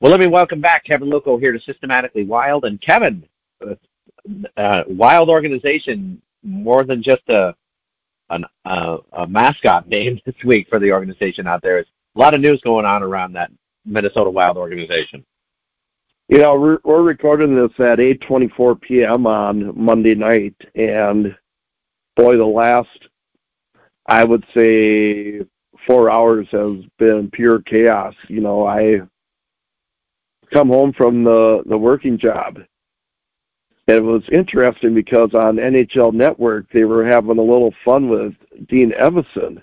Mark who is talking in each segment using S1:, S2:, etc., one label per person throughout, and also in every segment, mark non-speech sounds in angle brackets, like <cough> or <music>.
S1: Well, let me welcome back Kevin Luckow here to Systematically Wild. And Kevin, uh, uh, Wild organization, more than just a, an, uh, a mascot name <laughs> this week for the organization out there. It's a lot of news going on around that Minnesota Wild organization.
S2: You know, we're, we're recording this at 8:24 p.m. on Monday night, and boy, the last, I would say, four hours has been pure chaos. You know, I come home from the the working job. And It was interesting because on NHL Network they were having a little fun with Dean Evason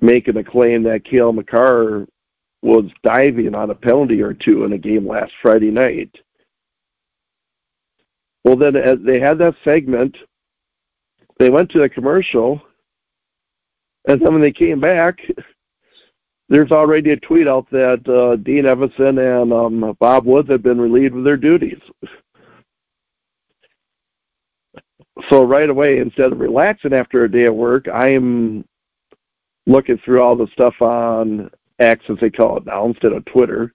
S2: making a claim that Cale Makar was diving on a penalty or two in a game last Friday night. Well, then as they had that segment, they went to the commercial, and then when they came back, there's already a tweet out that uh, Dean Evason and um, Bob Woods have been relieved of their duties. So right away, instead of relaxing after a day of work, I am looking through all the stuff on X, as they call it now, instead of Twitter.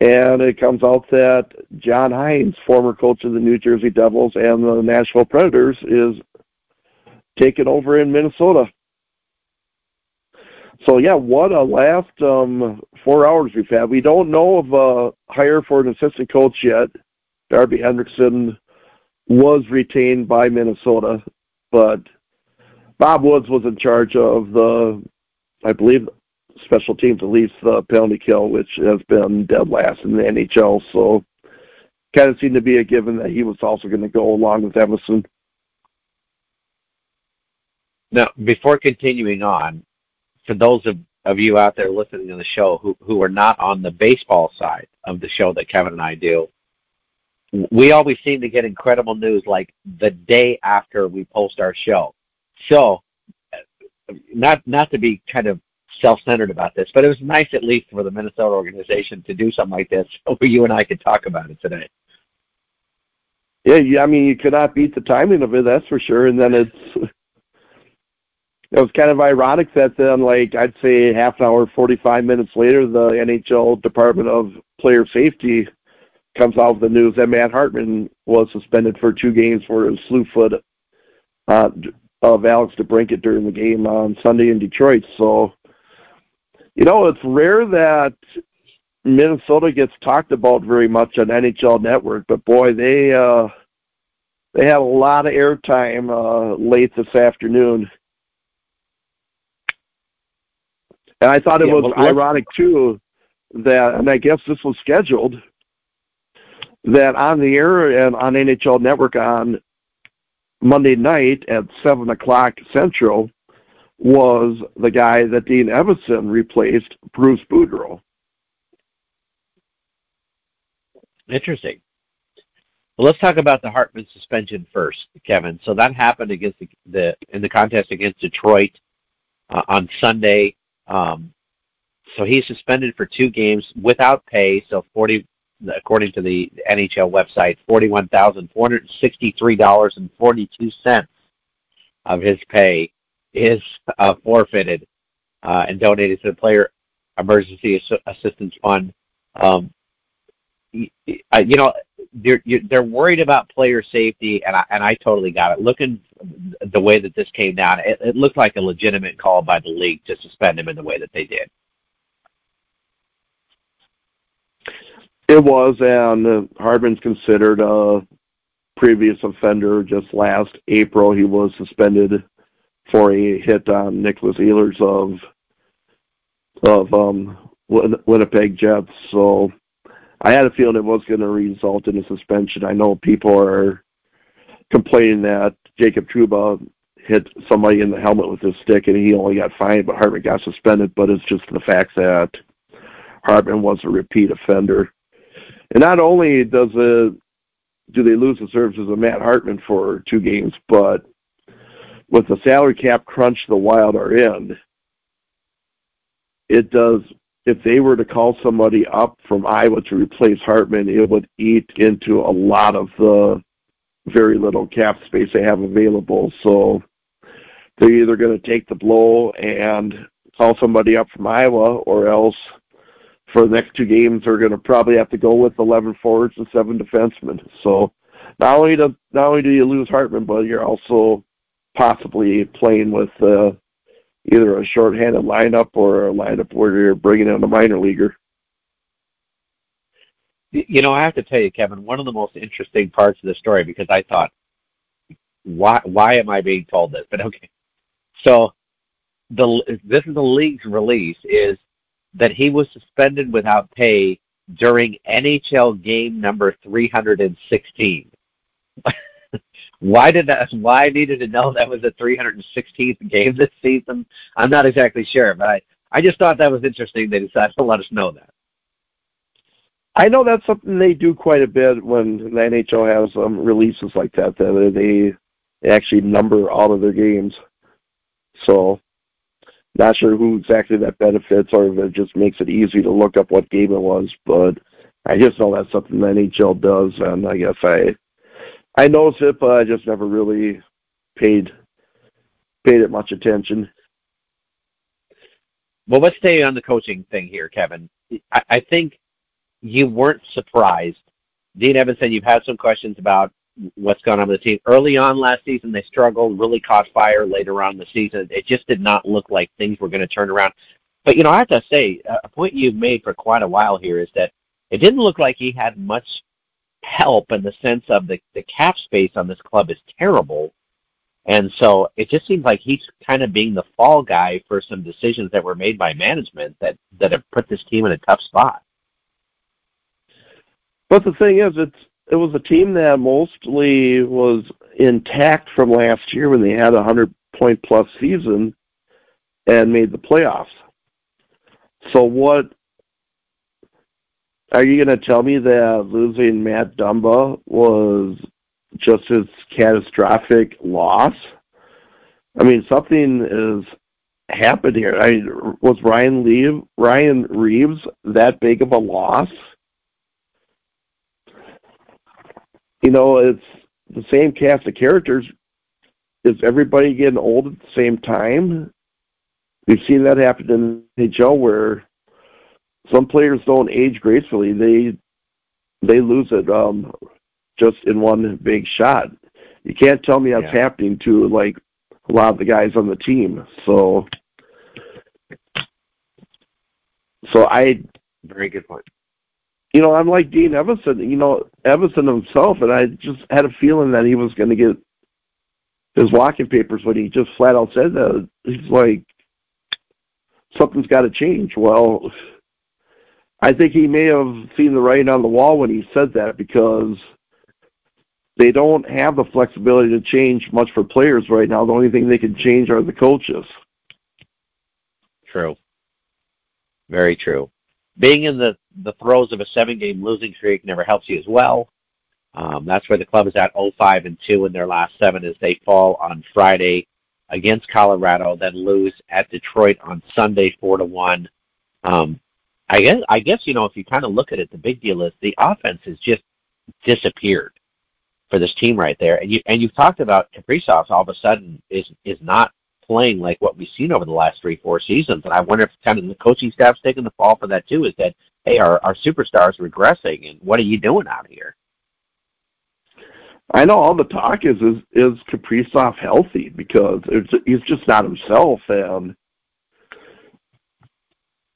S2: And it comes out that John Hynes, former coach of the New Jersey Devils and the Nashville Predators, is taking over in Minnesota. So yeah, what a last um, four hours we've had. We don't know of a hire for an assistant coach yet. Darby Hendrickson was retained by Minnesota, but Bob Woods was in charge of the, I believe, special teams, at least the penalty kill, which has been dead last in the NHL. So kind of seemed to be a given that he was also going to go along with Evason.
S1: Now, before continuing on, for those of, of you out there listening to the show who, who are not on the baseball side of the show that Kevin and I do, we always seem to get incredible news like the day after we post our show. So, not not to be kind of self-centered about this, but it was nice at least for the Minnesota organization to do something like this, <laughs> so you and I could talk about it today.
S2: Yeah, I mean, you cannot beat the timing of it, that's for sure. And then it's it was kind of ironic that then, like I'd say, half an hour, forty-five minutes later, the NHL Department of Player Safety comes out with the news that Matt Hartman was suspended for two games for his slew foot uh, of Alex DeBrincat during the game on Sunday in Detroit. So, you know, it's rare that Minnesota gets talked about very much on NHL Network, but boy, they uh, they had a lot of airtime uh, late this afternoon And I thought it yeah, was ironic too that, and I guess this was scheduled, that on the air and on NHL Network on Monday night at seven o'clock Central was the guy that Dean Evason replaced, Bruce Boudreau.
S1: Interesting. Well, let's talk about the Hartman suspension first, Kevin. So that happened against the, the in the contest against Detroit uh, on Sunday. Um, so he's suspended for two games without pay. So forty, according to the NHL website, forty-one thousand four hundred sixty-three dollars and forty-two cents of his pay is uh, forfeited uh, and donated to the Player Emergency Assistance Fund. Um, you know, they're, they're worried about player safety, and I, and I totally got it. Looking the way that this came down, it, it looked like a legitimate call by the league to suspend him in the way that they did.
S2: It was, and uh, Hartman's considered a previous offender. Just last April, he was suspended for a hit on Nicholas Ehlers of of um, Winnipeg Jets. So I had a feeling it was going to result in a suspension. I know people are complaining that Jacob Trouba hit somebody in the helmet with his stick and he only got fined, but Hartman got suspended. But it's just the fact that Hartman was a repeat offender. And not only does it do they lose the services of Matt Hartman for two games, but with the salary cap crunch the Wild are in, it does if they were to call somebody up from Iowa to replace Hartman, it would eat into a lot of the very little cap space they have available. So they're either going to take the blow and call somebody up from Iowa or else for the next two games they're going to probably have to go with 11 forwards and seven defensemen. So not only do not only do you lose Hartman, but you're also possibly playing with uh, either a short-handed lineup or a lineup where you're bringing in a minor leaguer.
S1: You know, I have to tell you, Kevin, one of the most interesting parts of the story because I thought, why why am I being told this? <laughs> But okay, so the this is the league's release is that he was suspended without pay during NHL game number 316. <laughs> why did that? <laughs> Why I needed to know that was the 316th game this season? I'm not exactly sure, but I I just thought that was interesting. They decided to let us know that.
S2: I know that's something they do quite a bit when the NHL has um, releases like that. That they actually number all of their games. So, not sure who exactly that benefits, or if it just makes it easy to look up what game it was. But I just know that's something the NHL does, and I guess I I noticed it, but I just never really paid paid it much attention.
S1: Well, let's stay on the coaching thing here, Kevin. I, I think you weren't surprised. Dean Evans said you've had some questions about what's going on with the team. Early on last season, they struggled, really caught fire later on the season. It just did not look like things were going to turn around. But, you know, I have to say, a point you've made for quite a while here is that it didn't look like he had much help in the sense of the, the cap space on this club is terrible. And so it just seems like he's kind of being the fall guy for some decisions that were made by management that, that have put this team in a tough spot.
S2: But the thing is, it's it was a team that mostly was intact from last year when they had a hundred point plus season and made the playoffs. So what are you going to tell me that losing Matt Dumba was just as catastrophic loss? I mean, something is happened here. I was Ryan Lee Ryan Reaves that big of a loss? you know, it's the same cast of characters. Is everybody getting old at the same time? We've seen that happen in NHL where some players don't age gracefully. They they lose it um, just in one big shot. You can't tell me that's yeah. happening to like a lot of the guys on the team. So, so I
S1: very good point
S2: you know, I'm like Dean Evason, you know, Evason himself, and I just had a feeling that he was going to get his walking papers when he just flat out said that. He's like, something's got to change. Well, I think he may have seen the writing on the wall when he said that because they don't have the flexibility to change much for players right now. The only thing they can change are the coaches.
S1: True. Very true being in the, the throes of a seven game losing streak never helps you as well. Um, that's where the club is at 05 and 2 in their last seven as they fall on Friday against Colorado, then lose at Detroit on Sunday 4 to 1. Um, I guess I guess you know if you kind of look at it, the big deal is the offense has just disappeared for this team right there. And you and you've talked about Kaprizov all of a sudden is is not playing like what we've seen over the last three, four seasons. And I wonder if kind of the coaching staff's taking the fall for that too. Is that hey, our our superstars regressing, and what are you doing out here?
S2: I know all the talk is is is Kaprizov healthy because it's, he's just not himself, and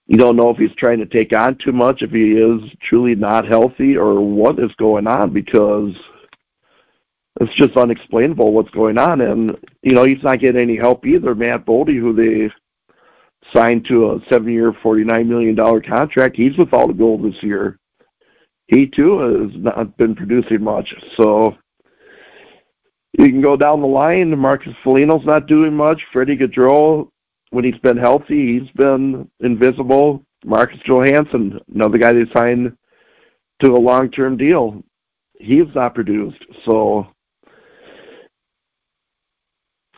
S2: you don't know if he's trying to take on too much, if he is truly not healthy, or what is going on because it's just unexplainable what's going on. And you know, he's not getting any help either. Matt Boldy, who they signed to a seven-year, forty-nine million dollar contract, he's with all the gold this year. He too has not been producing much. So you can go down the line. Marcus Foligno's not doing much. Freddie Gaudreau, when he's been healthy, he's been invisible. Marcus Johansson, another guy they signed to a long-term deal, he's not produced. So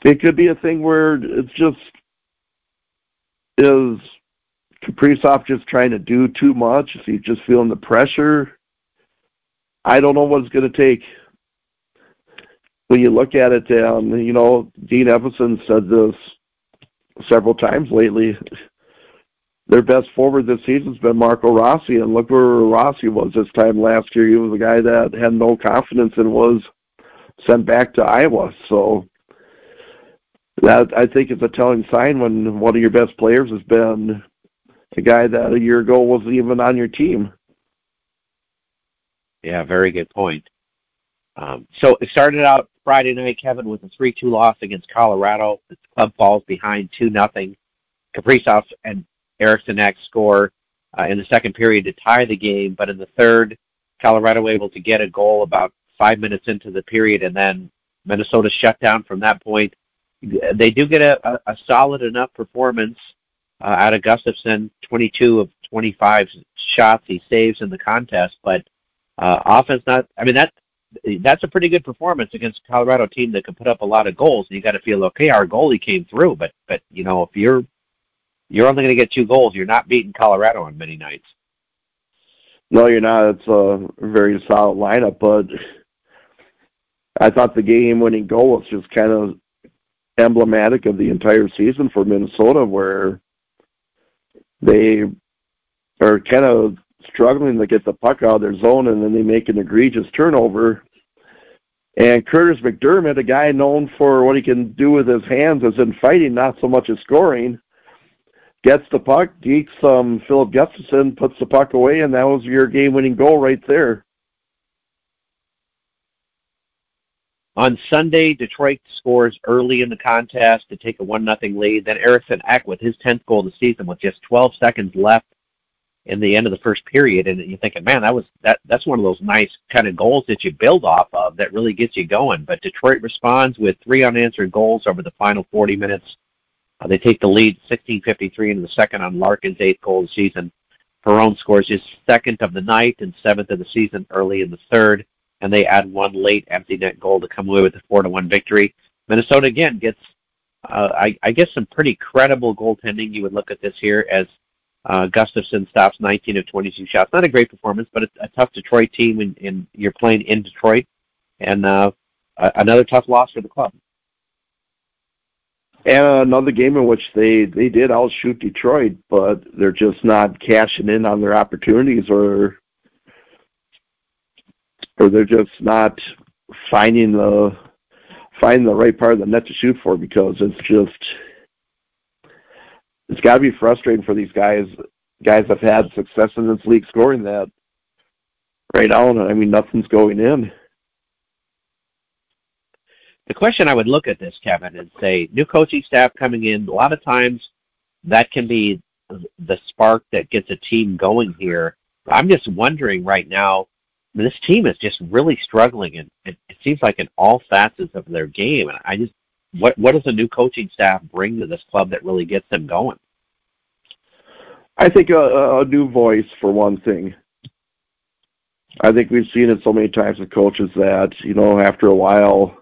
S2: it could be a thing where it's just is Kaprizov just trying to do too much? Is he just feeling the pressure? I don't know what it's going to take. When you look at it, um, you know, Dean Evason said this several times lately. their best forward this season's been Marco Rossi, and look where Rossi was this time last year. He was a guy that had no confidence and was sent back to Iowa. So that I think is a telling sign when one of your best players has been a guy that a year ago wasn't even on your team.
S1: Yeah, very good point. Um, so it started out Friday night, Kevin, with a 3-2 loss against Colorado. The club falls behind 2 nothing. Kaprizov and Eriksson Ek score uh, in the second period to tie the game, but in the third, Colorado able to get a goal about five minutes into the period, and then Minnesota shut down from that point. They do get a, a, a solid enough performance uh, out of Gustavsson, 22 of 25 shots he saves in the contest, but uh, offense not. I mean that that's a pretty good performance against a Colorado team that can put up a lot of goals. And you got to feel okay. Our goalie came through, but but you know if you're you're only going to get two goals, you're not beating Colorado on many nights.
S2: No, you're not. It's a very solid lineup, but I thought the game-winning goal was just kind of emblematic of the entire season for Minnesota, where they are kind of struggling to get the puck out of their zone, and then they make an egregious turnover. And Curtis McDermott, a guy known for what he can do with his hands as in fighting, not so much as scoring, gets the puck, geeks um, Filip Gustavsson, puts the puck away, and that was your game-winning goal right there.
S1: On Sunday, Detroit scores early in the contest to take a one nothing lead. Then Eriksson Ek with his 10th goal of the season with just 12 seconds left in the end of the first period, and you're thinking, man, that was that that's one of those nice kind of goals that you build off of that really gets you going. But Detroit responds with three unanswered goals over the final 40 minutes. Uh, they take the lead 16:53 into the second on Larkin's eighth goal of the season. Perron scores his second of the night and seventh of the season early in the third, and they add one late empty net goal to come away with a four to one victory. Minnesota again gets, uh, I, I guess, some pretty credible goaltending. You would look at this here as uh, Gustavsson stops 19 of 22 shots. Not a great performance, but a, a tough Detroit team, and, and you're playing in Detroit, and uh, another tough loss for the club.
S2: And another game in which they they did outshoot Detroit, but they're just not cashing in on their opportunities, or or they're just not finding the finding the right part of the net to shoot for because it's just it's got to be frustrating for these guys. Guys have had success in this league scoring that right now. I mean, nothing's going in.
S1: The question I would look at this, Kevin, and say new coaching staff coming in. A lot of times, that can be the spark that gets a team going here. I'm just wondering right now. This team is just really struggling, and it, it seems like in all facets of their game. And I just what what does a new coaching staff bring to this club that really gets them going?
S2: I think a, a new voice for one thing. I think we've seen it so many times with coaches that you know after a while,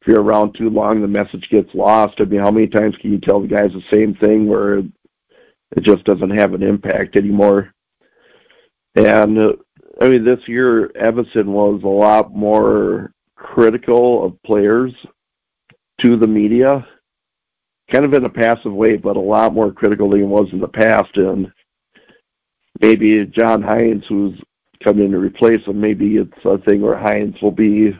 S2: if you're around too long, the message gets lost. I mean, how many times can you tell the guys the same thing where it just doesn't have an impact anymore? And uh, I mean, this year Evason was a lot more critical of players to the media, kind of in a passive way, but a lot more critical than he was in the past. And maybe John Hynes, who's coming in to replace him, maybe it's a thing where Hynes will be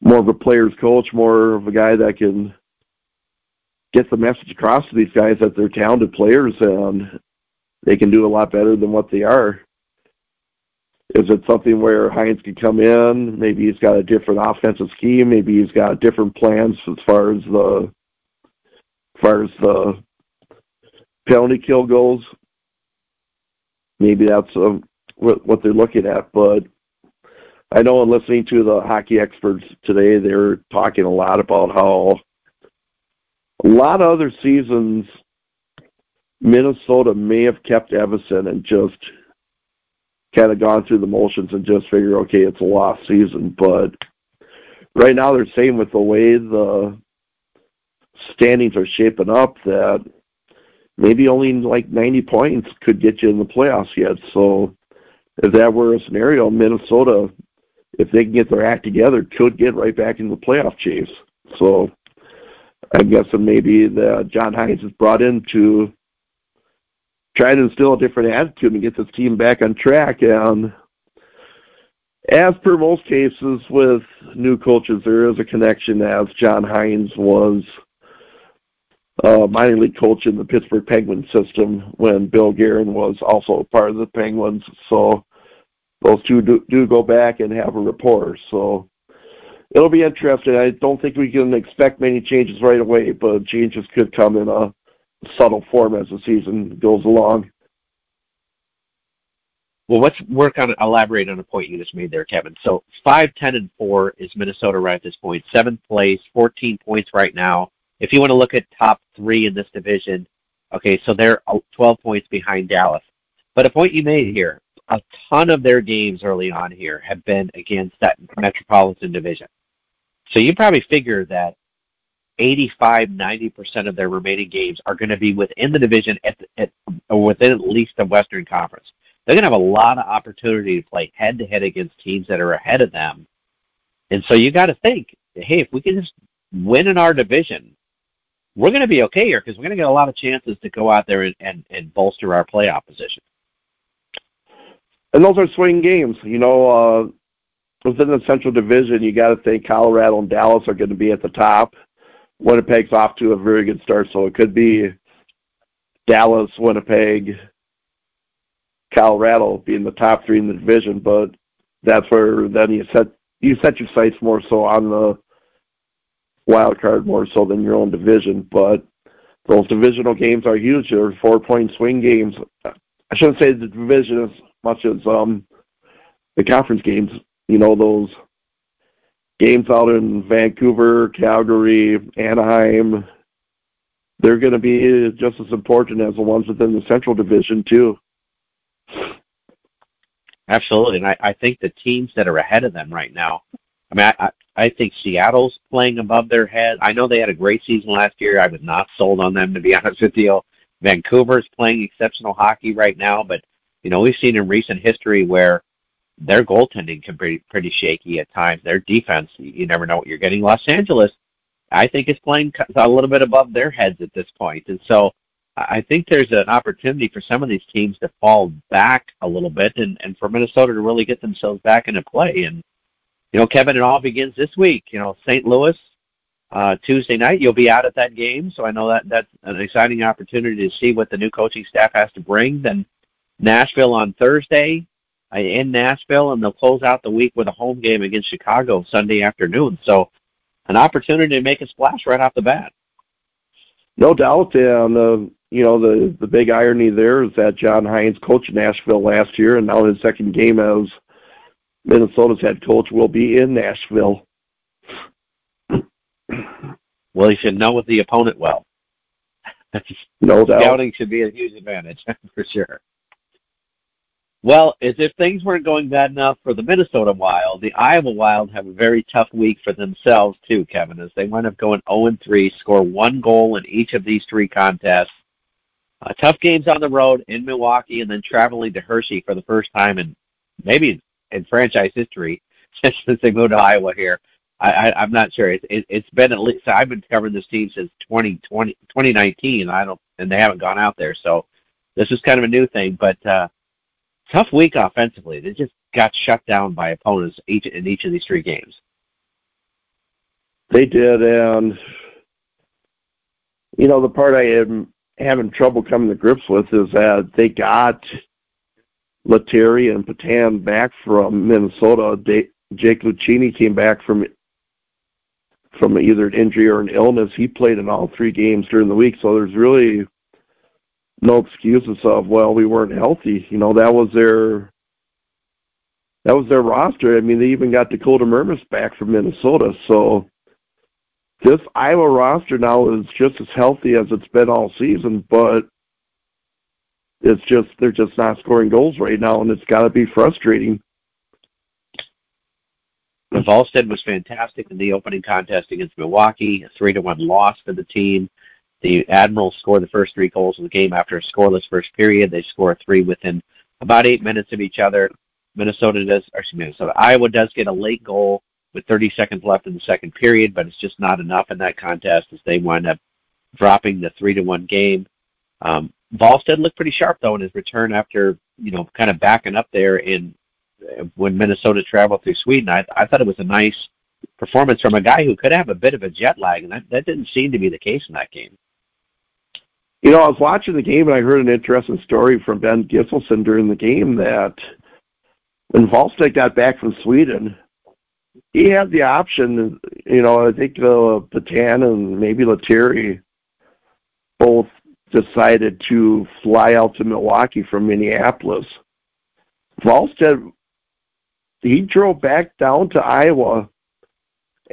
S2: more of a player's coach, more of a guy that can get the message across to these guys that they're talented players and they can do a lot better than what they are. Is it something where Hynes can come in? Maybe he's got a different offensive scheme. Maybe he's got different plans as far as the as far as the penalty kill goes. Maybe that's um, what, what they're looking at. But I know in listening to the hockey experts today, they're talking a lot about how a lot of other seasons Minnesota may have kept Evason and just kind of gone through the motions and just figure, okay, it's a lost season. But right now they're saying with the way the standings are shaping up that maybe only like 90 points could get you in the playoffs yet. So if that were a scenario, Minnesota, if they can get their act together, could get right back in the playoff chase. So I'm guessing maybe that John Hynes is brought in to try to instill a different attitude and get this team back on track. And as per most cases with new coaches, there is a connection as John Hynes was a minor league coach in the Pittsburgh Penguins system when Bill Guerin was also part of the Penguins. So those two do, do go back and have a rapport. So it'll be interesting. I don't think we can expect many changes right away, but changes could come in a subtle form as the season goes along.
S1: Well, let's work on elaborate on a point you just made there, Kevin. So five, ten, and four is Minnesota right at this point. Seventh place, fourteen points right now. If you want to look at top three in this division, okay, so they're twelve points behind Dallas. But a point you made here, a ton of their games early on here have been against that Metropolitan Division. So you probably figure that 85, 90% of their remaining games are going to be within the division at, at or within at least the Western Conference. They're going to have a lot of opportunity to play head to head against teams that are ahead of them. And so you got to think, hey, if we can just win in our division, we're going to be okay here because we're going to get a lot of chances to go out there and, and, and bolster our playoff position.
S2: And those are swing games. You know, uh, within the Central Division, you got to think Colorado and Dallas are going to be at the top. Winnipeg's off to a very good start, so it could be Dallas, Winnipeg, Colorado being the top three in the division. But that's where then you set you set your sights more so on the wild card more so than your own division. But those divisional games are huge. They're four point swing games. I shouldn't say the division as much as um the conference games. You know those games out in Vancouver, Calgary, Anaheim, they're going to be just as important as the ones within the Central Division too.
S1: Absolutely, and I, I think the teams that are ahead of them right now. I mean, I, I think Seattle's playing above their head. I know they had a great season last year. I was not sold on them to be <laughs> honest with you. Vancouver's playing exceptional hockey right now, but you know we've seen in recent history where their goaltending can be pretty shaky at times. Their defense, you never know what you're getting. Los Angeles, I think, is playing a little bit above their heads at this point, and so I think there's an opportunity for some of these teams to fall back a little bit, and and for Minnesota to really get themselves back into play. And you know, Kevin, it all begins this week. You know, St. Louis. Uh, Tuesday night, you'll be out at that game, so I know that that's an exciting opportunity to see what the new coaching staff has to bring. Then Nashville on Thursday, Uh, in Nashville, and they'll close out the week with a home game against Chicago Sunday afternoon. So, an opportunity to make a splash right off the bat.
S2: No doubt, and the you know the the big irony there is that John Hynes coached Nashville last year, and now his second game as Minnesota's head coach will be in Nashville.
S1: Well, he should know the opponent well.
S2: no doubt.
S1: Scouting should be a huge advantage <laughs> for sure. Well, as if things weren't going bad enough for the Minnesota Wild, the Iowa Wild have a very tough week for themselves too, Kevin, as they wind up going 0-3, score one goal in each of these three contests. Uh, tough games on the road in Milwaukee, and then traveling to Hershey for the first time in maybe in franchise history <laughs> since they moved to Iowa here. I, I, I'm not sure. It, it's been at least I've been covering this team since 2020, 2019. I don't, and they haven't gone out there, so this is kind of a new thing. But uh, tough week offensively. They just got shut down by opponents each in each of these three games.
S2: They did, and you know the part I am having trouble coming to grips with is that they got Lettieri and Petan back from Minnesota. They, Jake Lucchini came back from from either an injury or an illness. He played in all three games during the week, so there's really no excuses of well we weren't healthy. You know that was their that was their roster. I mean they even got Dakota Mermis back from Minnesota. So this Iowa roster now is just as healthy as it's been all season, but it's just they're just not scoring goals right now, and it's got to be frustrating.
S1: Wallstedt was fantastic in the opening contest against Milwaukee, a three to one loss for the team. The Admirals score the first three goals of the game after a scoreless first period. They score three within about eight minutes of each other. Minnesota does, or excuse me, Minnesota, Iowa does get a late goal with 30 seconds left in the second period, but it's just not enough in that contest as they wind up dropping the three to one game. Um, Wallstedt looked pretty sharp though in his return after you know kind of backing up there in when Minnesota traveled through Sweden. I, I thought it was a nice performance from a guy who could have a bit of a jet lag, and that, that didn't seem to be the case in that game.
S2: You know, I was watching the game and I heard an interesting story from Ben Gisselson during the game that when Wallstedt got back from Sweden, he had the option. You know, I think uh, Petan and maybe Lettieri both decided to fly out to Milwaukee from Minneapolis. Wallstedt, he drove back down to Iowa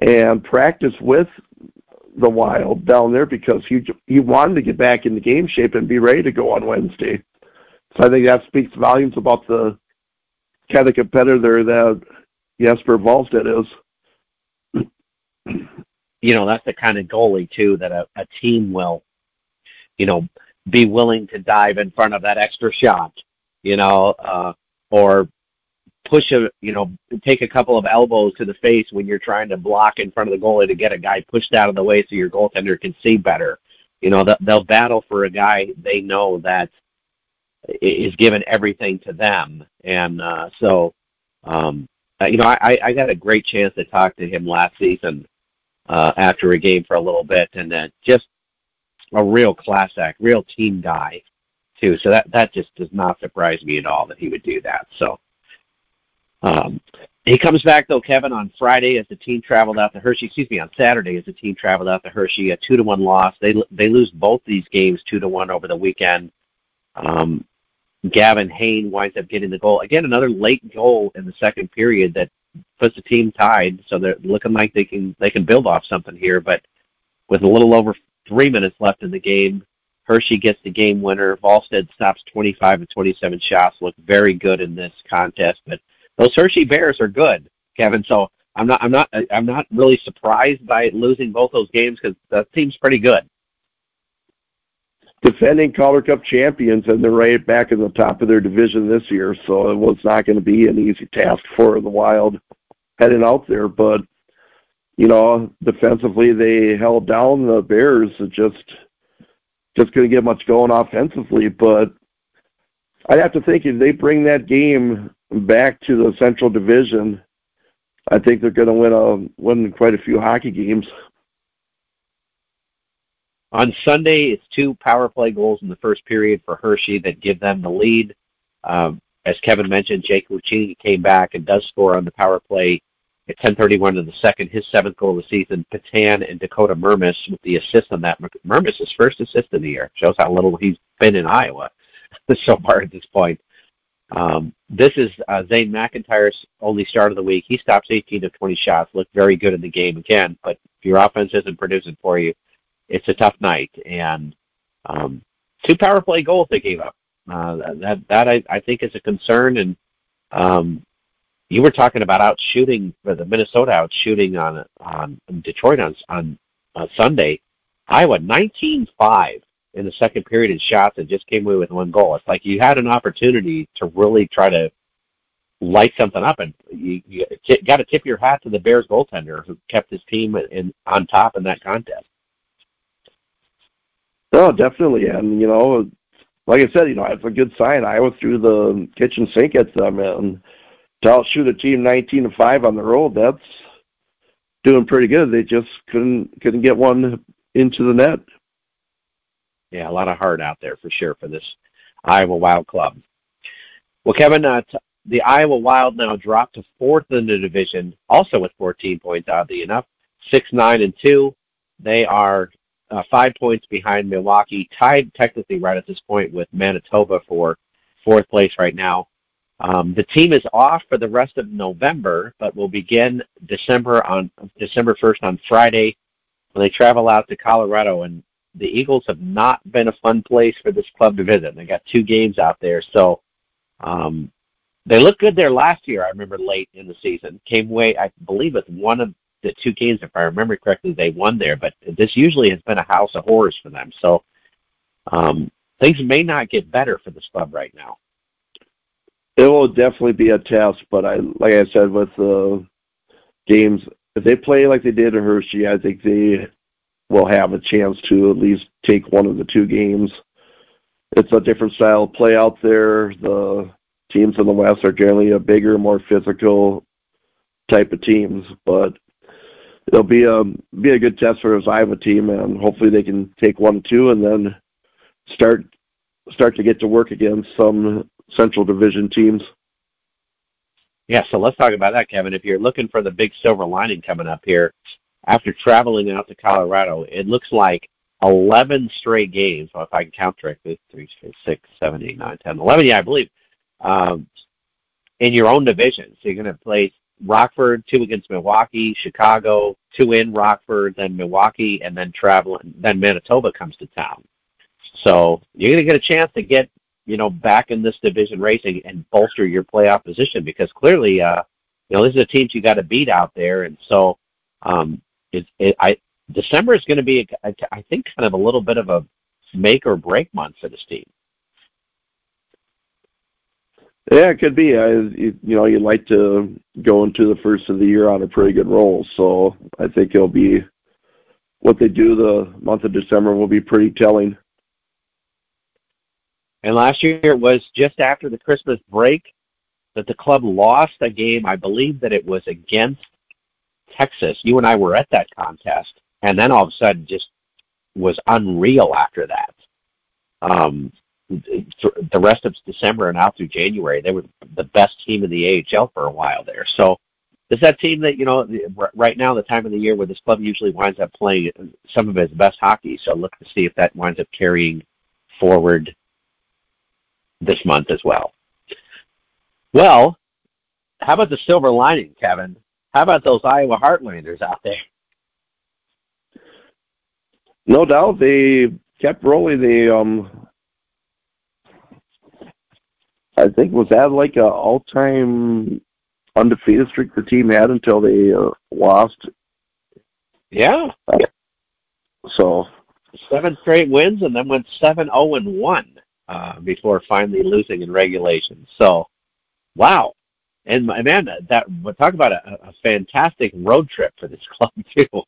S2: and practiced with the Wild down there because he he wanted to get back into game shape and be ready to go on Wednesday. So I think that speaks volumes about the kind of competitor that Jesper Wallstedt is.
S1: You know, that's the kind of goalie too that a, a team will, you know, be willing to dive in front of that extra shot, you know, uh, or push a, you know, take a couple of elbows to the face when you're trying to block in front of the goalie to get a guy pushed out of the way so your goaltender can see better. You know, they'll battle for a guy they know that is given everything to them. And uh, so, um, uh, you know, I, I got a great chance to talk to him last season uh, after a game for a little bit, and uh, just a real class act, real team guy too. So that that just does not surprise me at all that he would do that. So um, he comes back though, Kevin, on Friday as the team traveled out to Hershey. Excuse me, on Saturday as the team traveled out to Hershey, a two to one loss. They they lose both these games two to one over the weekend. Um, Gavin Hain winds up getting the goal again. Another late goal in the second period that puts the team tied. So they're looking like they can they can build off something here. But with a little over three minutes left in the game, Hershey gets the game winner. Wallstedt stops 25 and 27 shots. Look very good in this contest, but those Hershey Bears are good, Kevin. So I'm not I'm not I'm not really surprised by losing both those games because that team's pretty good.
S2: Defending Calder Cup champions, and they're right back in the top of their division this year. So it was not going to be an easy task for the Wild heading out there. But you know, defensively they held down the Bears. It just just couldn't get much going offensively. But I'd have to think if they bring that game back to the Central Division, I think they're going to win a win quite a few hockey games.
S1: On Sunday, it's two power play goals in the first period for Hershey that give them the lead. Um, as Kevin mentioned, Jake Lucchini came back and does score on the power play at 10:31 in the second, his seventh goal of the season. Petan and Dakota Mermis with the assist on that. Mermis' first assist of the year shows how little he's been in Iowa <laughs> so far at this point. Um, this is uh, Zane McIntyre's only start of the week. He stops 18 of 20 shots, looked very good in the game again. But if your offense isn't producing for you, it's a tough night. And um, two power play goals they gave up. Uh, that that I, I think is a concern. And um, you were talking about out shooting for the Minnesota out shooting on on Detroit on on uh, Sunday. Iowa 19-5 in the second period in shots and just came away with one goal. It's like you had an opportunity to really try to light something up, and you, you got to tip your hat to the Bears goaltender who kept his team in, on top in that contest.
S2: Oh, definitely, and you know, like I said, you know, it's a good sign. Iowa threw the kitchen sink at them, and to outshoot a team nineteen to five on the road, that's doing pretty good. They just couldn't couldn't get one into the net
S1: yeah, a lot of heart out there for sure for this Iowa Wild club. Well, Kevin, uh, t- the Iowa Wild now dropped to fourth in the division, also with 14 points, oddly enough, six nine and two. They are uh, five points behind Milwaukee, tied technically right at this point with Manitoba for fourth place right now. Um, the team is off for the rest of November, but will begin December on December 1st on Friday when they travel out to Colorado and the Eagles have not been a fun place for this club to visit. They got two games out there, so um, they looked good there last year. I remember late in the season, came away, I believe, with one of the two games, if I remember correctly, they won there. But this usually has been a house of horrors for them. So um, things may not get better for this club right now.
S2: It will definitely be a test, but I, like I said, with the games, if they play like they did at Hershey, I think they will have a chance to at least take one of the two games it's a different style of play out there. The teams in the West are generally a bigger, more physical type of teams, but it'll be a be a good test for his Iowa team, and hopefully they can take one two and then start start to get to work against some Central Division teams.
S1: Yeah, so let's talk about that, Kevin. If you're looking for the big silver lining coming up here, after traveling out to Colorado, it looks like 11 straight games, well, if I can count correctly, 3, 6, 7, 8, 9, 10, 11, yeah, I believe, um, in your own division. So you're going to play Rockford, two against Milwaukee, Chicago, two in Rockford, then Milwaukee, and then travel, then Manitoba comes to town. So you're going to get a chance to get, you know, back in this division racing and bolster your playoff position because clearly, uh, you know, this is a team you got to beat out there, and so um, it, it, I December is going to be, I think, kind of a little bit of a make or break month for this team.
S2: Yeah, it could be. I, you know, you'd like to go into the first of the year on a pretty good roll. So I think it'll be what they do the month of December will be pretty telling.
S1: And last year it was just after the Christmas break that the club lost a game. I believe that it was against Texas. You and I were at that contest, and then all of a sudden just was unreal after that. Um, the rest of December and out through January, they were the best team in the AHL for a while there. So is that team that you know right now the time of the year where this club usually winds up playing some of its best hockey. So look to see if that winds up carrying forward this month as well. Well, how about the silver lining, Kevin? How about those Iowa Heartlanders out there?
S2: No doubt, they kept rolling. They um, I think was that like a all-time undefeated streak the team had until they uh, lost.
S1: Yeah.
S2: Uh, so
S1: seven straight wins, and then went seven zero oh and one uh, before finally losing in regulation. So, wow. And man, that we'll talk about a, a fantastic road trip for this <laughs> club too.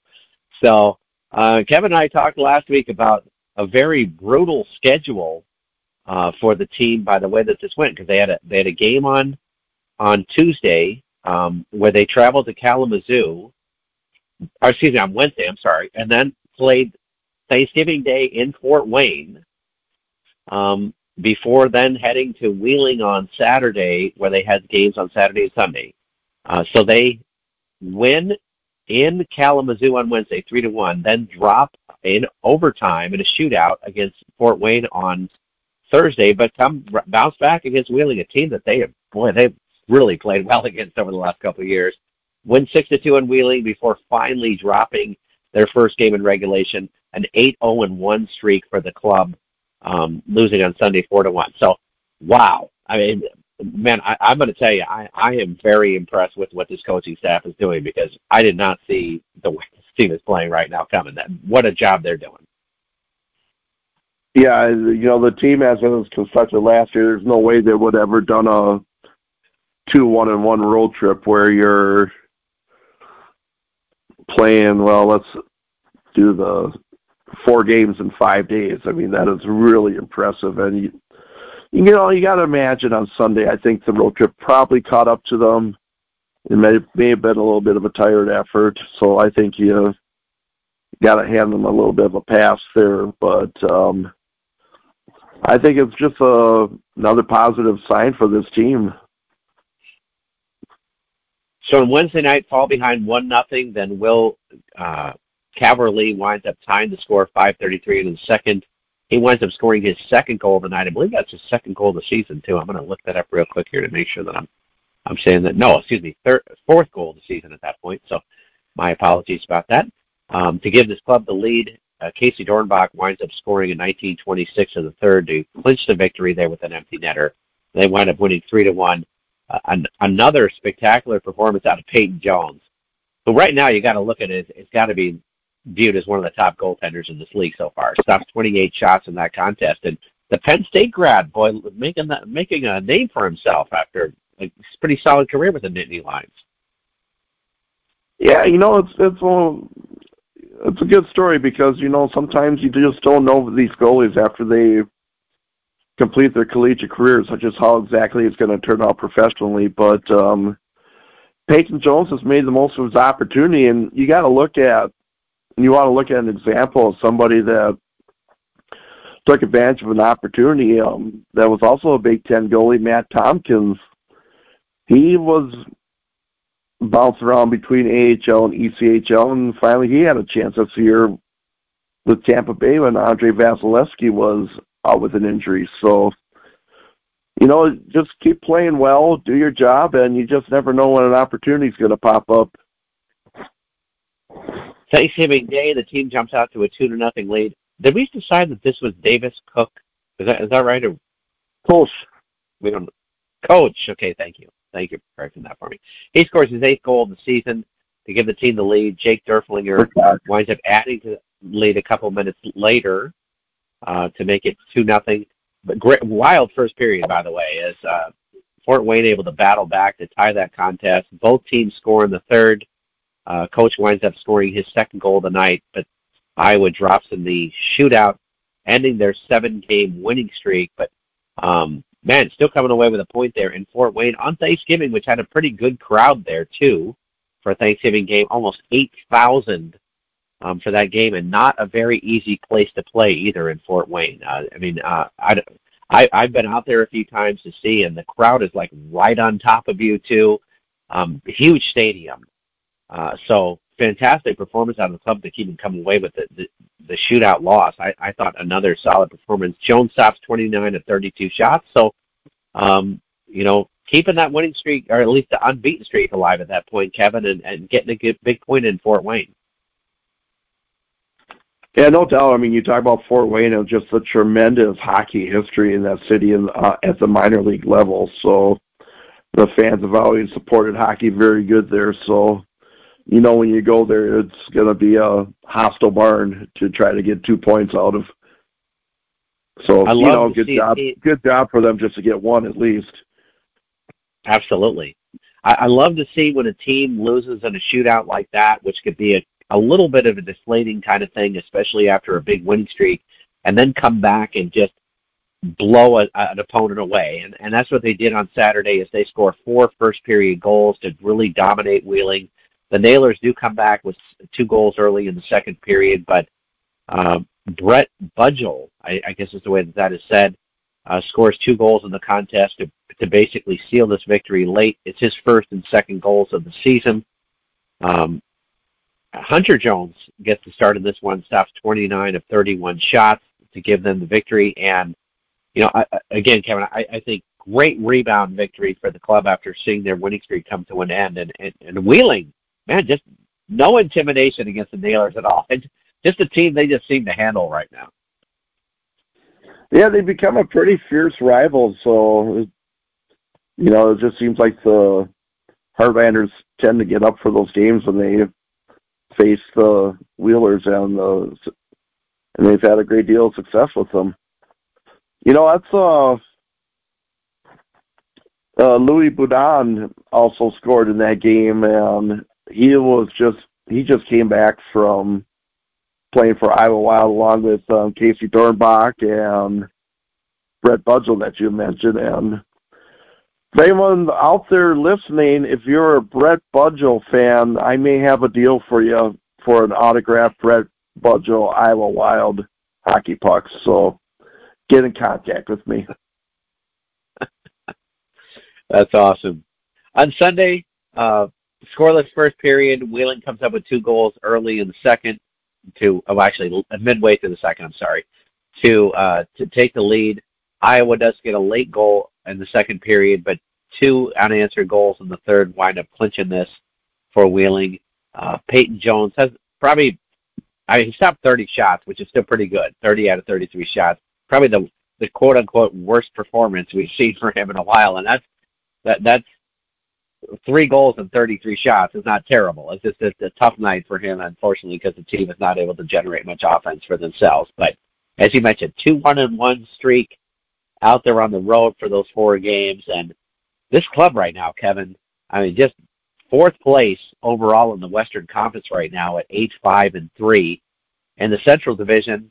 S1: So uh, Kevin and I talked last week about a very brutal schedule uh, for the team by the way that this went because they had a they had a game on on Tuesday um, where they traveled to Kalamazoo, or excuse me, on Wednesday. I'm sorry, and then played Thanksgiving Day in Fort Wayne. Um, before then heading to Wheeling on Saturday, where they had games on Saturday and Sunday. Uh, so they win in Kalamazoo on Wednesday, three to one, then drop in overtime in a shootout against Fort Wayne on Thursday, but come bounce back against Wheeling, a team that they have boy they've really played well <laughs> against over the last couple of years. Win six to two in Wheeling before finally dropping their first game in regulation, an eight zero oh and one streak for the club um, losing on Sunday four to one. So, wow. I mean, man, I, I'm going to tell you, I, I am very impressed with what this coaching staff is doing because I did not see the way this team is playing right now coming. That what a job they're doing.
S2: Yeah, you know the team as it was constructed last year. There's no way they would ever done a two one and one road trip where you're playing. Well, let's do the four games in five days. I mean, that is really impressive. And you, you know, you got to imagine on Sunday. I think the road trip probably caught up to them. It may may have been a little bit of a tired effort. So I think you got to hand them a little bit of a pass there. But um, I think it's just a, another positive sign for this team.
S1: So on Wednesday night, fall behind one nothing. Then Will uh, Calverley winds up tying the score 5:33 in the second. He winds up scoring his second goal of the night. I believe that's his second goal of the season too. I'm going to look that up real quick here to make sure that I'm I'm saying that. No, excuse me, third, fourth goal of the season at that point. So my apologies about that. Um, to give this club the lead, uh, Casey Dornbach winds up scoring in 1926 in the third to clinch the victory there with an empty netter. They wind up winning three to one. Uh, an, another spectacular performance out of Peyton Jones. So right now you got to look at it. It's got to be viewed as one of the top goaltenders in this league so far. Stopped 28 shots in that contest, and the Penn State grad boy making that making a name for himself after a pretty solid career with the Nittany Lions.
S2: Yeah, you know it's it's a it's a good story because you know sometimes you just don't know these goalies after they complete their collegiate careers, such as how exactly it's going to turn out professionally. But um, Peyton Jones has made the most of his opportunity, and you got to look at you want to look at an example of somebody that took advantage of an opportunity. Um, that was also a Big Ten goalie, Matt Tomkins. He was bounced around between AHL and ECHL, and finally he had a chance this year with Tampa Bay when Andrei Vasilevskiy was out with an injury. So, you know, just keep playing well, do your job, and you just never know when an opportunity is going to pop up.
S1: Thanksgiving Day, the team jumps out to a two to nothing lead. Did we decide that this was Davis Cook? Is that is that right? Or
S2: Coach?
S1: We don't. Coach. Okay, thank you. Thank you for correcting that for me. He scores his eighth goal of the season to give the team the lead. Jake Durflinger winds up adding to the lead a couple minutes later uh, to make it two nothing. But great, wild first period, by the way, as uh, Fort Wayne able to battle back to tie that contest. Both teams score in the third. Uh, Koch winds up scoring his second goal of the night, but Iowa drops in the shootout, ending their seven-game winning streak. But um, man, still coming away with a point there in Fort Wayne on Thanksgiving, which had a pretty good crowd there too for a Thanksgiving game, almost eight thousand um, for that game, and not a very easy place to play either in Fort Wayne. Uh, I mean, uh, I, I I've been out there a few times to see, and the crowd is like right on top of you too. Um, huge stadium, uh, so fantastic performance out of the club to keep them coming away with the, the, the shootout loss. I, I thought another solid performance. Jones stops 29 of 32 shots, so um, you know keeping that winning streak or at least the unbeaten streak alive at that point, Kevin, and, and getting a good, big point in Fort Wayne.
S2: Yeah, no doubt. I mean, you talk about Fort Wayne and just the tremendous hockey history in that city and uh, at the minor league level. So the fans have always supported hockey very good there. So you know when you go there, it's going to be a hostile barn to try to get two points out of. So you know, good job, it. good job for them just to get one at least.
S1: Absolutely, I, I love to see when a team loses in a shootout like that, which could be a, a little bit of a deflating kind of thing, especially after a big winning streak, and then come back and just blow a, an opponent away. And, and that's what they did on Saturday is they score four first period goals to really dominate Wheeling. The Nailers do come back with two goals early in the second period, but um, Brett Budgell, I, I guess is the way that that is said, uh, scores two goals in the contest to, to basically seal this victory late. It's his first and second goals of the season. Um, Hunter Jones gets the start of this one, stops 29 of 31 shots to give them the victory. And, you know, I, again, Kevin, I, I think great rebound victory for the club after seeing their winning streak come to an end. And, and, and Wheeling man, just no intimidation against the Nailers at all. It's just a team they just seem to handle right now.
S2: Yeah, they become a pretty fierce rival. So, you know, it just seems like the Heartlanders tend to get up for those games when they face the Wheelers and the and they've had a great deal of success with them. You know, that's uh, uh Louis Boudon also scored in that game, and he was just he just came back from playing for Iowa Wild along with um, Casey Dornbach and Brett Budgell that you mentioned. And if anyone out there listening, if you're a Brett Budgell fan, I may have a deal for you for an autographed Brett Budgell Iowa Wild hockey puck. So get in contact with me. <laughs>
S1: That's awesome. On Sunday, uh, scoreless first period. Wheeling comes up with two goals early in the second to, oh, actually midway through the second. I'm sorry, to uh, to take the lead. Iowa does get a late goal in the second period, but two unanswered goals in the third wind up clinching this for Wheeling. Uh, Peyton Jones has probably, I mean, he stopped 30 shots, which is still pretty good. 30 out of 33 shots. Probably the the quote unquote worst performance we've <laughs> seen for him in a while, and that's that that's three goals and 33 shots is not terrible. It's just a, a tough night for him, unfortunately, because the team is not able to generate much offense for themselves. But as you mentioned, two one and one streak out there on the road for those four games, and this club right now, Kevin. I mean, just fourth place overall in the Western Conference right now at eight five and three. In the Central Division,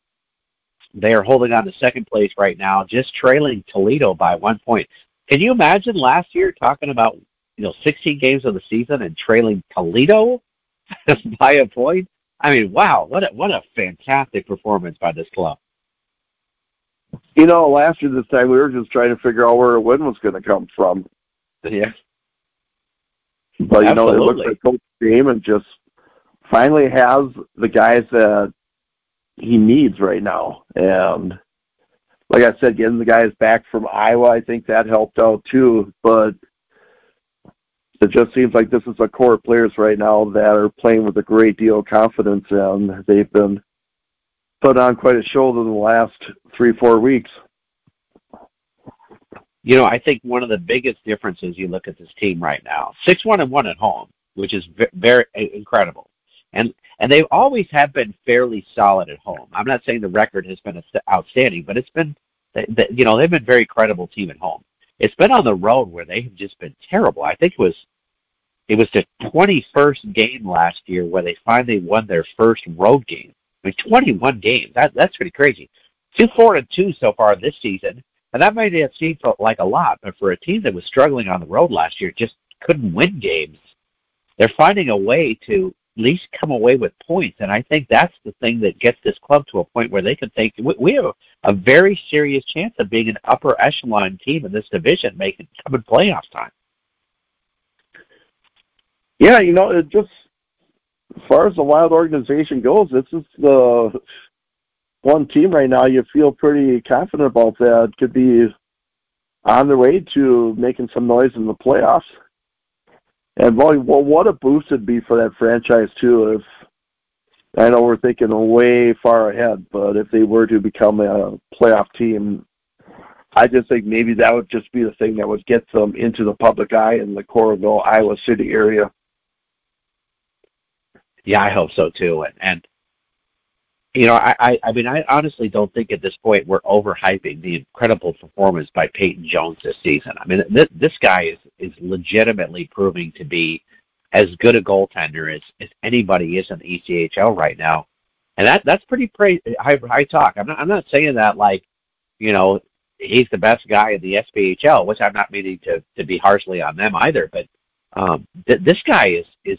S1: they are holding on to second place right now, just trailing Toledo by one point. Can you imagine last year talking about you know 16 games of the season and trailing Toledo <laughs> by a point? I mean, wow, what a, what a fantastic performance by this club.
S2: You know, last year this time we were just trying to figure out where a win was going to come from.
S1: Yeah.
S2: But you know, it looks like Coach Damon just finally has the guys that he needs right now. And like I said, getting the guys back from Iowa, I think that helped out too. But it just seems like this is a core of players right now that are playing with a great deal of confidence, and they've been put on quite a show in the last three, four weeks.
S1: You know, I think one of the biggest differences you look at this team right now, six one and one at home, which is very uh, incredible, and and they always have been fairly solid at home. I'm not saying the record has been outstanding, but it's been, you know, they've been very credible team at home. It's been on the road where they have just been terrible. I think it was it was the 21st game last year where they finally won their first road game. I mean, 21 games. That that's pretty crazy. Two four and two so far this season, and that might have seemed like a lot, but for a team that was struggling on the road last year, just couldn't win games. They're finding a way to at least come away with points, and I think that's the thing that gets this club to a point where they can think we have a very serious chance of being an upper echelon team in this division, making coming playoffs time.
S2: Yeah, you know, it just as far as the Wild organization goes, this is the one team right now you feel pretty confident about that could be on their way to making some noise in the playoffs. And well, what a boost it'd be for that franchise too if I know we're thinking way far ahead, but if they were to become a playoff team, I just think maybe that would just be the thing that would get them into the public eye in the Coralville, Iowa City area.
S1: Yeah, I hope so too. And, and you know, I, I, I mean, I honestly don't think at this point we're overhyping the incredible performance by Peyton Jones this season. I mean, this, this guy is is legitimately proving to be as good a goaltender as, as anybody is in the ECHL right now, and that that's pretty high high talk. I'm not I'm not saying that like, you know, he's the best guy in the SPHL, which I'm not meaning to to be harshly on them either, but um, th- this guy is is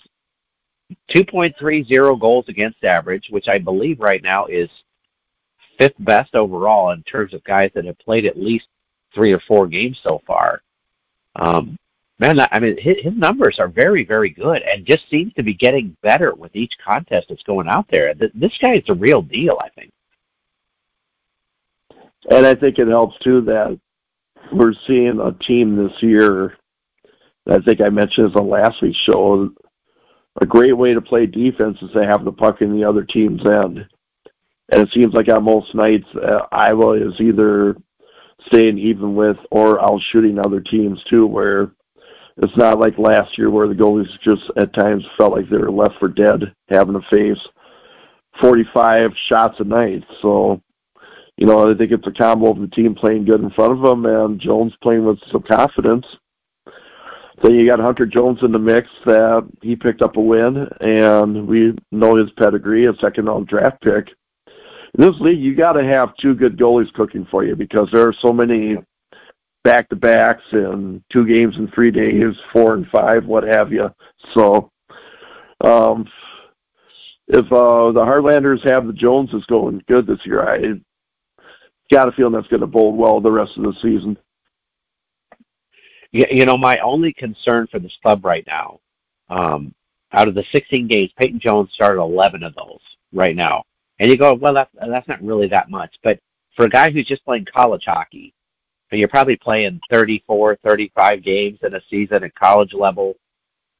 S1: 2.30 goals against average, which I believe right now is fifth best overall in terms of guys that have played at least three or four games so far. Um, man, I mean, his, his numbers are very, very good, and just seems to be getting better with each contest that's going out there. This guy is a real deal, I think.
S2: And I think it helps too that we're seeing a team this year. I think I mentioned this on last week's show a great way to play defense is to have the puck in the other team's end. And it seems like on most nights, uh, Iowa is either staying even with or out shooting other teams too, where it's not like last year where the goalies just at times felt like they were left for dead having to face 45 shots a night. So, you know, I think it's a combo of the team playing good in front of them and Jones playing with some confidence then you got Hunter Jones in the mix that he picked up a win, and we know his pedigree, a second round draft pick. In this league, you got to have two good goalies cooking for you because there are so many back to backs and two games in three days, four and five, what have you. So, um, if uh, the Heartlanders have the Joneses going good this year, I got a feeling that's going to bode well the rest of the season.
S1: You know, my only concern for this club right now, um, out of the 16 games, Peyton Jones started 11 of those right now. And you go, well, that's, that's not really that much. But for a guy who's just playing college hockey, you're probably playing 34, 35 games in a season at college level.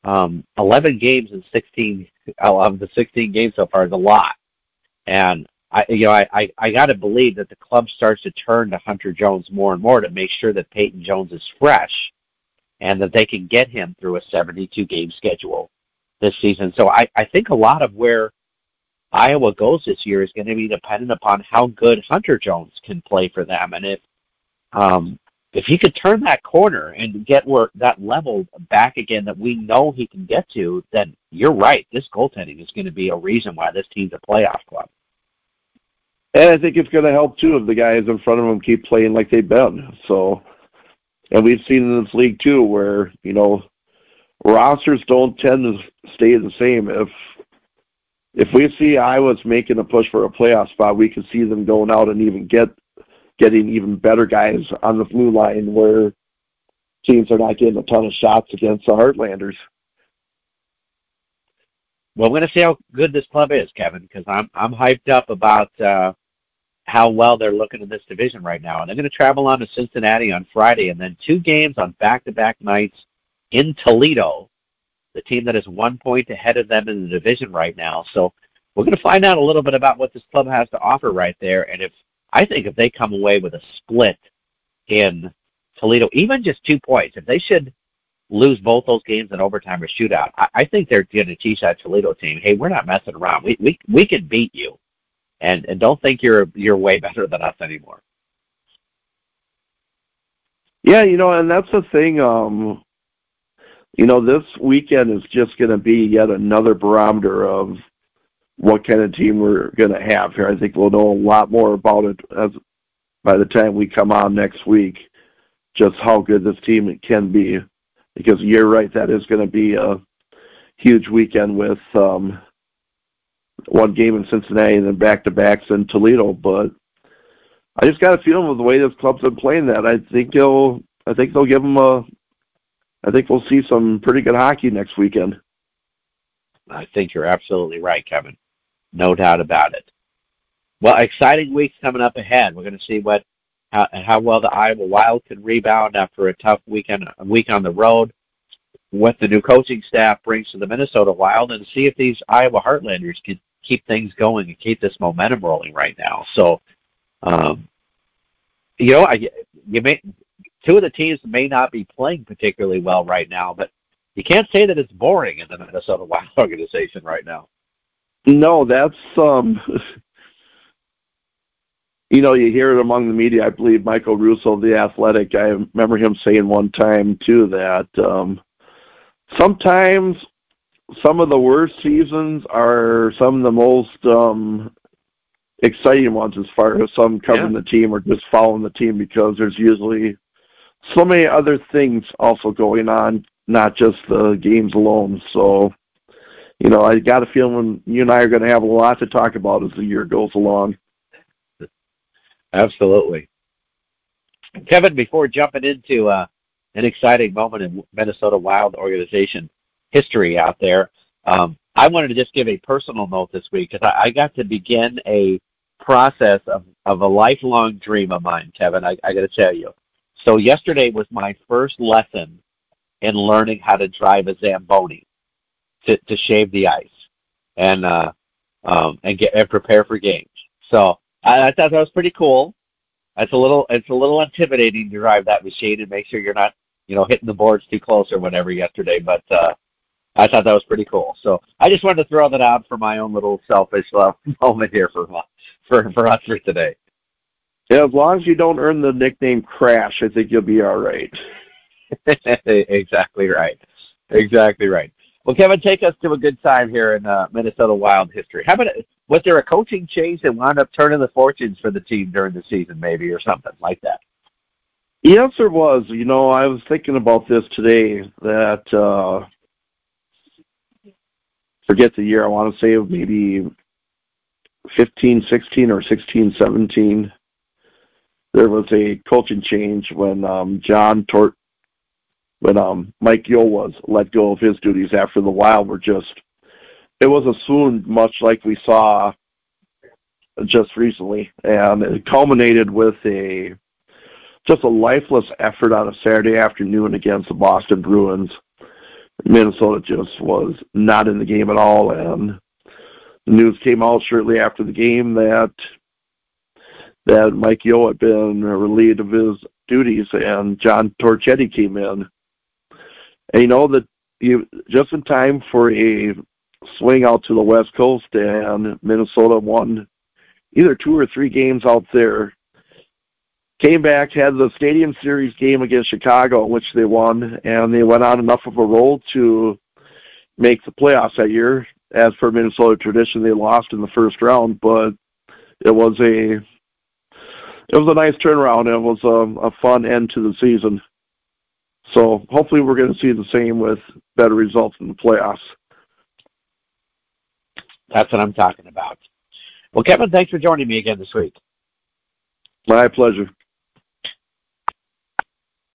S1: Um, 11 games in 16 of the 16 games so far is a lot. And I, you know, I, I, I got to believe that the club starts to turn to Hunter Jones more and more to make sure that Peyton Jones is fresh and that they can get him through a 72 game schedule this season. So I, I think a lot of where Iowa goes this year is going to be dependent upon how good Hunter Jones can play for them. And if um, if he could turn that corner and get where that level back again that we know he can get to, then you're right. This goaltending is going to be a reason why this team's a playoff club.
S2: And I think it's going to help too if the guys in front of them keep playing like they've been. So, and we've seen in this league too, where you know rosters don't tend to stay the same. If if we see Iowa's making a push for a playoff spot, we can see them going out and even get getting even better guys on the blue line where teams are not getting a ton of shots against the Heartlanders.
S1: Well, we're going to see how good this club is, Kevin, because I'm I'm hyped up about uh, how well they're looking in this division right now. And they're going to travel on to Cincinnati on Friday, and then two games on back-to-back nights in Toledo, the team that is one point ahead of them in the division right now. So we're going to find out a little bit about what this club has to offer right there, and if I think if they come away with a split in Toledo, even just two points, if they should lose both those games in overtime or shootout, I, I think they're going to teach that Toledo team, hey, we're not messing around. We we we can beat you, and and don't think you're you're way better than us anymore.
S2: Yeah, you know, and that's the thing. Um, you know, this weekend is just going to be yet another barometer of what kind of team we're going to have here. I think we'll know a lot more about it as by the time we come on next week, just how good this team can be. Because you're right, that is going to be a huge weekend with um, one game in Cincinnati and then back to backs in Toledo. But I just got a feeling with the way this club's been playing that I think they'll I think they'll give them a I think we'll see some pretty good hockey next weekend.
S1: I think you're absolutely right, Kevin. No doubt about it. Well, exciting weeks coming up ahead. We're going to see what how, how well the Iowa Wild can rebound after a tough weekend a week on the road. What the new coaching staff brings to the Minnesota Wild, and see if these Iowa Heartlanders can keep things going and keep this momentum rolling right now. So, um, you know, I, you may two of the teams may not be playing particularly well right now, but you can't say that it's boring in the Minnesota Wild <laughs> organization right now.
S2: No, that's um <laughs> you know, you hear it among the media. I believe Michael Russo, of the athletic, I remember him saying one time too that um sometimes some of the worst seasons are some of the most um exciting ones as far as some covering yeah. the team or just following the team because there's usually so many other things also going on, not just the games alone. So you know, I got a feeling you and I are going to have a lot to talk about as the year goes along.
S1: Absolutely. Kevin, before jumping into uh, an exciting moment in Minnesota Wild organization history out there, um, I wanted to just give a personal note this week because I, I, got to begin a process of, of a lifelong dream of mine, Kevin. I, I got to tell you. So yesterday was my first lesson in learning how to drive a Zamboni to, to shave the ice and uh, um, and get and prepare for games. So I, I thought that was pretty cool. It's a little it's a little intimidating to drive that machine and make sure you're not you know hitting the boards too close or whatever yesterday, but uh, I thought that was pretty cool. So I just wanted to throw that out for my own little selfish <laughs> uh, moment here for for for us for today.
S2: Yeah, as long as you don't earn the nickname Crash, I think you'll be all right. <laughs>
S1: exactly right. Exactly right. Well, Kevin, take us to a good time here in uh, Minnesota Wild history. How about was there a coaching change that wound up turning the fortunes for the team during the season, maybe, or something like that?
S2: Yes, there was. You know, I was thinking about this today. That uh, forget the year. I want to say maybe fifteen, sixteen, or sixteen, seventeen. There was a coaching change when um, John Tort when um, Mike Yeo was let go of his duties after the Wild were just it was assumed much like we saw just recently, and it culminated with a just a lifeless effort on a Saturday afternoon against the Boston Bruins. Minnesota just was not in the game at all, and the news came out shortly after the game that that Mike Yeo had been relieved of his duties, and John Torchetti came in and you know that you just in time for a swing out to the West Coast, and Minnesota won either two or three games out there. Came back, had the Stadium Series game against Chicago, which they won, and they went on enough of a roll to make the playoffs that year. As per Minnesota tradition, they lost in the first round, but it was a it was a nice turnaround. It was a, a fun end to the season. So hopefully we're going to see the same with better results in the playoffs.
S1: That's what I'm talking about. Well, Kevin, thanks for joining me again this week.
S2: My pleasure.